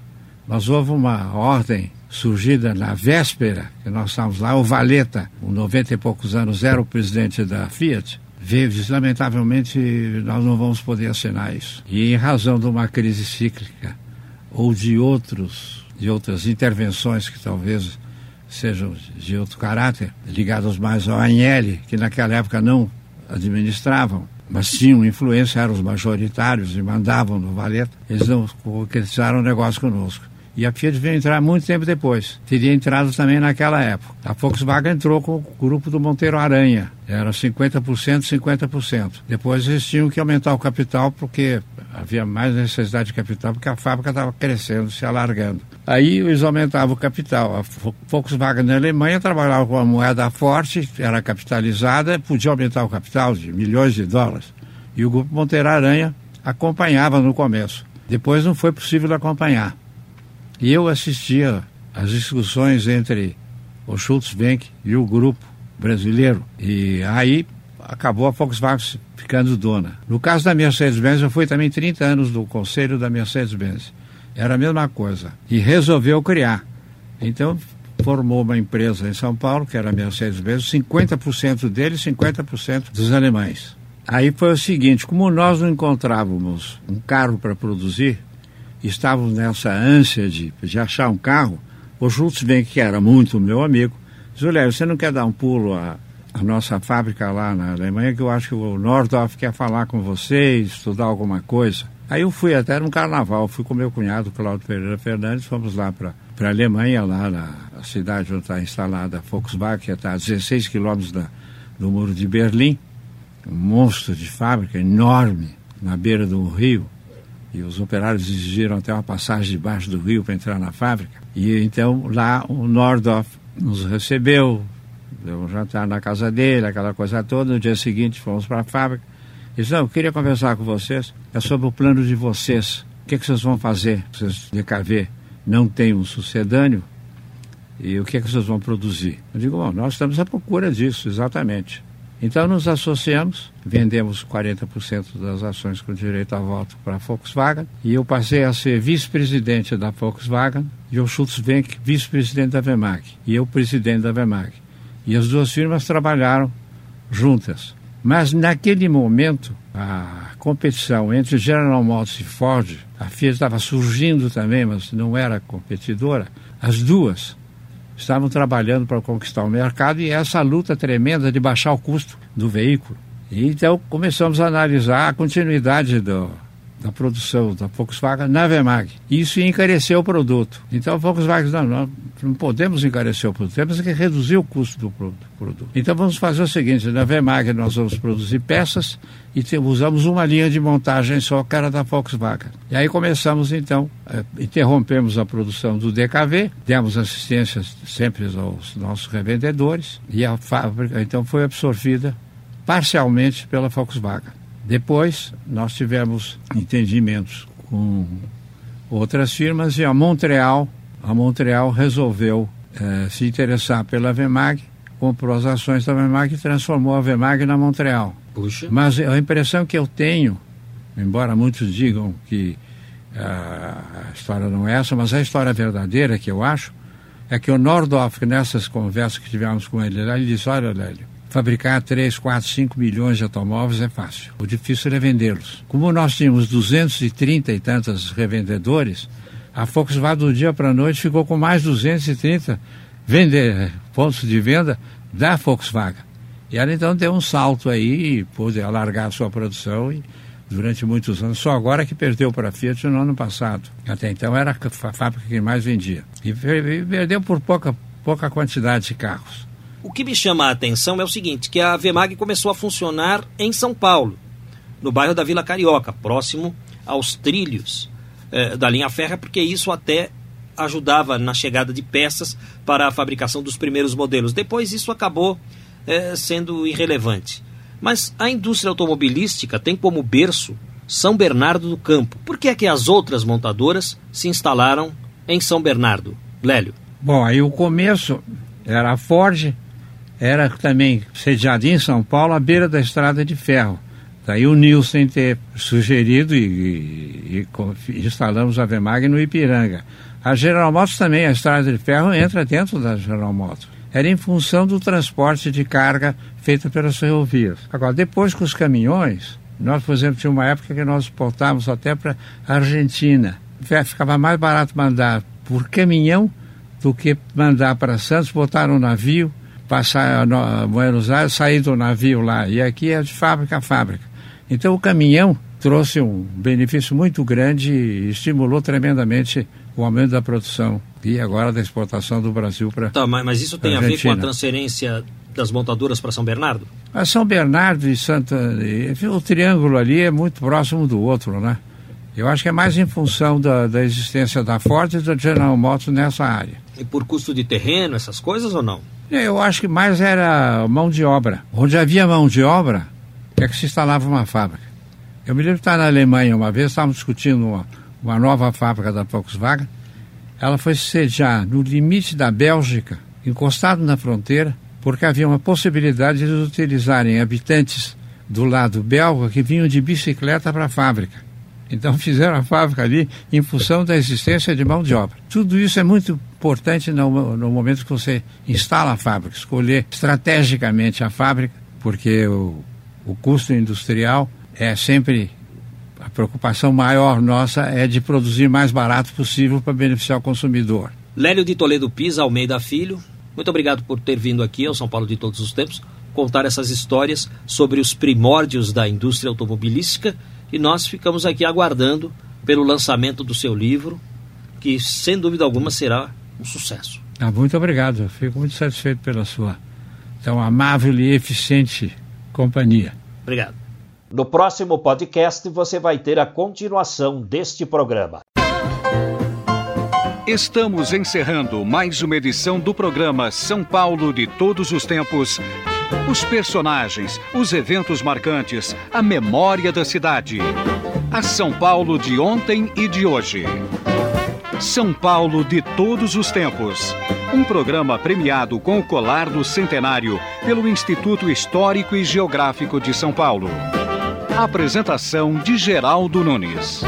Mas houve uma ordem surgida na véspera, que nós estávamos lá, o Valeta, com 90 e poucos anos, era o presidente da Fiat, veio disse, lamentavelmente, nós não vamos poder assinar isso. E em razão de uma crise cíclica ou de outros de outras intervenções que talvez sejam de outro caráter, ligadas mais ao ANL, que naquela época não administravam, mas tinham influência, eram os majoritários e mandavam no Valeta, eles não concretizaram o negócio conosco. E a Fiat veio entrar muito tempo depois. Teria entrado também naquela época. A Volkswagen entrou com o grupo do Monteiro Aranha. Era 50%, 50%. Depois eles tinham que aumentar o capital porque havia mais necessidade de capital porque a fábrica estava crescendo, se alargando. Aí eles aumentavam o capital. A Volkswagen na Alemanha trabalhava com uma moeda forte, era capitalizada, podia aumentar o capital de milhões de dólares. E o Grupo Monteiro Aranha acompanhava no começo. Depois não foi possível acompanhar. E eu assistia às discussões entre o Schultz Bank e o grupo brasileiro. E aí acabou a Volkswagen ficando dona. No caso da Mercedes-Benz, eu fui também 30 anos do conselho da Mercedes-Benz. Era a mesma coisa. E resolveu criar. Então, formou uma empresa em São Paulo, que era a Mercedes-Benz, 50% deles, 50% dos alemães. Aí foi o seguinte, como nós não encontrávamos um carro para produzir, estávamos nessa ânsia de, de achar um carro, o Schultz que era muito meu amigo, disse, Léo, você não quer dar um pulo a, a nossa fábrica lá na Alemanha, que eu acho que o Nordorf quer falar com você, estudar alguma coisa. Aí eu fui até no carnaval, fui com meu cunhado, Cláudio Pereira Fernandes, fomos lá para a Alemanha, lá na cidade onde está instalada a Volkswagen, que está a 16 quilômetros do muro de Berlim, um monstro de fábrica enorme, na beira do rio, e os operários exigiram até uma passagem debaixo do rio para entrar na fábrica. E então lá o Nordorf nos recebeu, deu um jantar na casa dele, aquela coisa toda. No dia seguinte fomos para a fábrica. Ele disse, não, eu queria conversar com vocês, é sobre o plano de vocês. O que, é que vocês vão fazer? Vocês, DKV, não tem um sucedâneo? E o que é que vocês vão produzir? Eu digo, bom, nós estamos à procura disso, exatamente. Então nos associamos, vendemos 40% das ações com direito a voto para a Volkswagen e eu passei a ser vice-presidente da Volkswagen e o Schultz Wenck vice-presidente da Vemag e eu presidente da Vemag. E as duas firmas trabalharam juntas. Mas naquele momento, a competição entre General Motors e Ford, a Fiat estava surgindo também, mas não era competidora, as duas estavam trabalhando para conquistar o mercado e essa luta tremenda de baixar o custo do veículo. E então começamos a analisar a continuidade do, da produção da Volkswagen na Vemag. Isso encareceu o produto. Então a Volkswagen, não, nós não podemos encarecer o produto, temos que reduzir o custo do produto. Então vamos fazer o seguinte, na Vemag nós vamos produzir peças e usamos uma linha de montagem só, era da Volkswagen. E aí começamos então, eh, interrompemos a produção do DKV, demos assistência sempre aos nossos revendedores e a fábrica então foi absorvida parcialmente pela Volkswagen. Depois, nós tivemos entendimentos com outras firmas e a Montreal, a Montreal resolveu eh, se interessar pela Vemag, comprou as ações da Vemag e transformou a Vemag na Montreal. Puxa. Mas a impressão que eu tenho, embora muitos digam que uh, a história não é essa, mas a história verdadeira que eu acho, é que o Nordhoff, nessas conversas que tivemos com ele, ele disse, olha, Lélio, fabricar 3, 4, 5 milhões de automóveis é fácil. O difícil é vendê-los. Como nós tínhamos 230 e tantos revendedores, a Volkswagen do dia para a noite ficou com mais 230 vender, pontos de venda da Volkswagen. E ela então deu um salto aí e pôde alargar a sua produção e durante muitos anos. Só agora que perdeu para a Fiat no ano passado. Até então era a fábrica que mais vendia. E perdeu por pouca, pouca quantidade de carros. O que me chama a atenção é o seguinte, que a Vemag começou a funcionar em São Paulo, no bairro da Vila Carioca, próximo aos trilhos eh, da linha férrea, porque isso até ajudava na chegada de peças para a fabricação dos primeiros modelos. Depois isso acabou eh, sendo irrelevante. Mas a indústria automobilística tem como berço São Bernardo do Campo. Por que é que as outras montadoras se instalaram em São Bernardo? Lélio. Bom, aí o começo era a Ford, era também sediado em São Paulo, à beira da estrada de ferro. Daí o Nilson ter sugerido e, e, e, instalamos a Vemag no Ipiranga. A General Motors também, a estrada de ferro entra dentro da General Motors. Era em função do transporte de carga feita pelas ferrovias. Agora, depois com os caminhões, nós, por exemplo, tinha uma época que nós exportávamos até para a Argentina. Ficava mais barato mandar por caminhão do que mandar para Santos, botar um navio, passar a Buenos Aires, sair do navio lá. E aqui é de fábrica a fábrica. Então o caminhão trouxe um benefício muito grande e estimulou tremendamente o aumento da produção e agora da exportação do Brasil para. Tá, mas, mas isso tem a ver com a transferência das montadoras para São Bernardo? A São Bernardo e Santa. O triângulo ali é muito próximo do outro, né? Eu acho que é mais em função da, da existência da Ford e da General Motors nessa área. E por custo de terreno, essas coisas ou não? Eu acho que mais era mão de obra. Onde havia mão de obra, é que se instalava uma fábrica. Eu me lembro de estar na Alemanha uma vez, estávamos discutindo uma, uma nova fábrica da Volkswagen. Ela foi sediar no limite da Bélgica, encostado na fronteira, porque havia uma possibilidade de eles utilizarem habitantes do lado belga que vinham de bicicleta para a fábrica. Então fizeram a fábrica ali em função da existência de mão de obra. Tudo isso é muito importante no, no momento que você instala a fábrica, escolher estrategicamente a fábrica, porque o, o custo industrial é sempre a preocupação maior nossa é de produzir mais barato possível para beneficiar o consumidor. Lélio de Toledo Pisa Almeida Filho, muito obrigado por ter vindo aqui ao São Paulo de Todos os Tempos contar essas histórias sobre os primórdios da indústria automobilística e nós ficamos aqui aguardando pelo lançamento do seu livro, que sem dúvida alguma será um sucesso. Ah, muito obrigado, Eu fico muito satisfeito pela sua tão amável e eficiente companhia. Obrigado. No próximo podcast você vai ter a continuação deste programa. Estamos encerrando mais uma edição do programa São Paulo de Todos os Tempos. Os personagens, os eventos marcantes, a memória da cidade. A São Paulo de ontem e de hoje. São Paulo de Todos os Tempos. Um programa premiado com o colar do centenário pelo Instituto Histórico e Geográfico de São Paulo. Apresentação de Geraldo Nunes.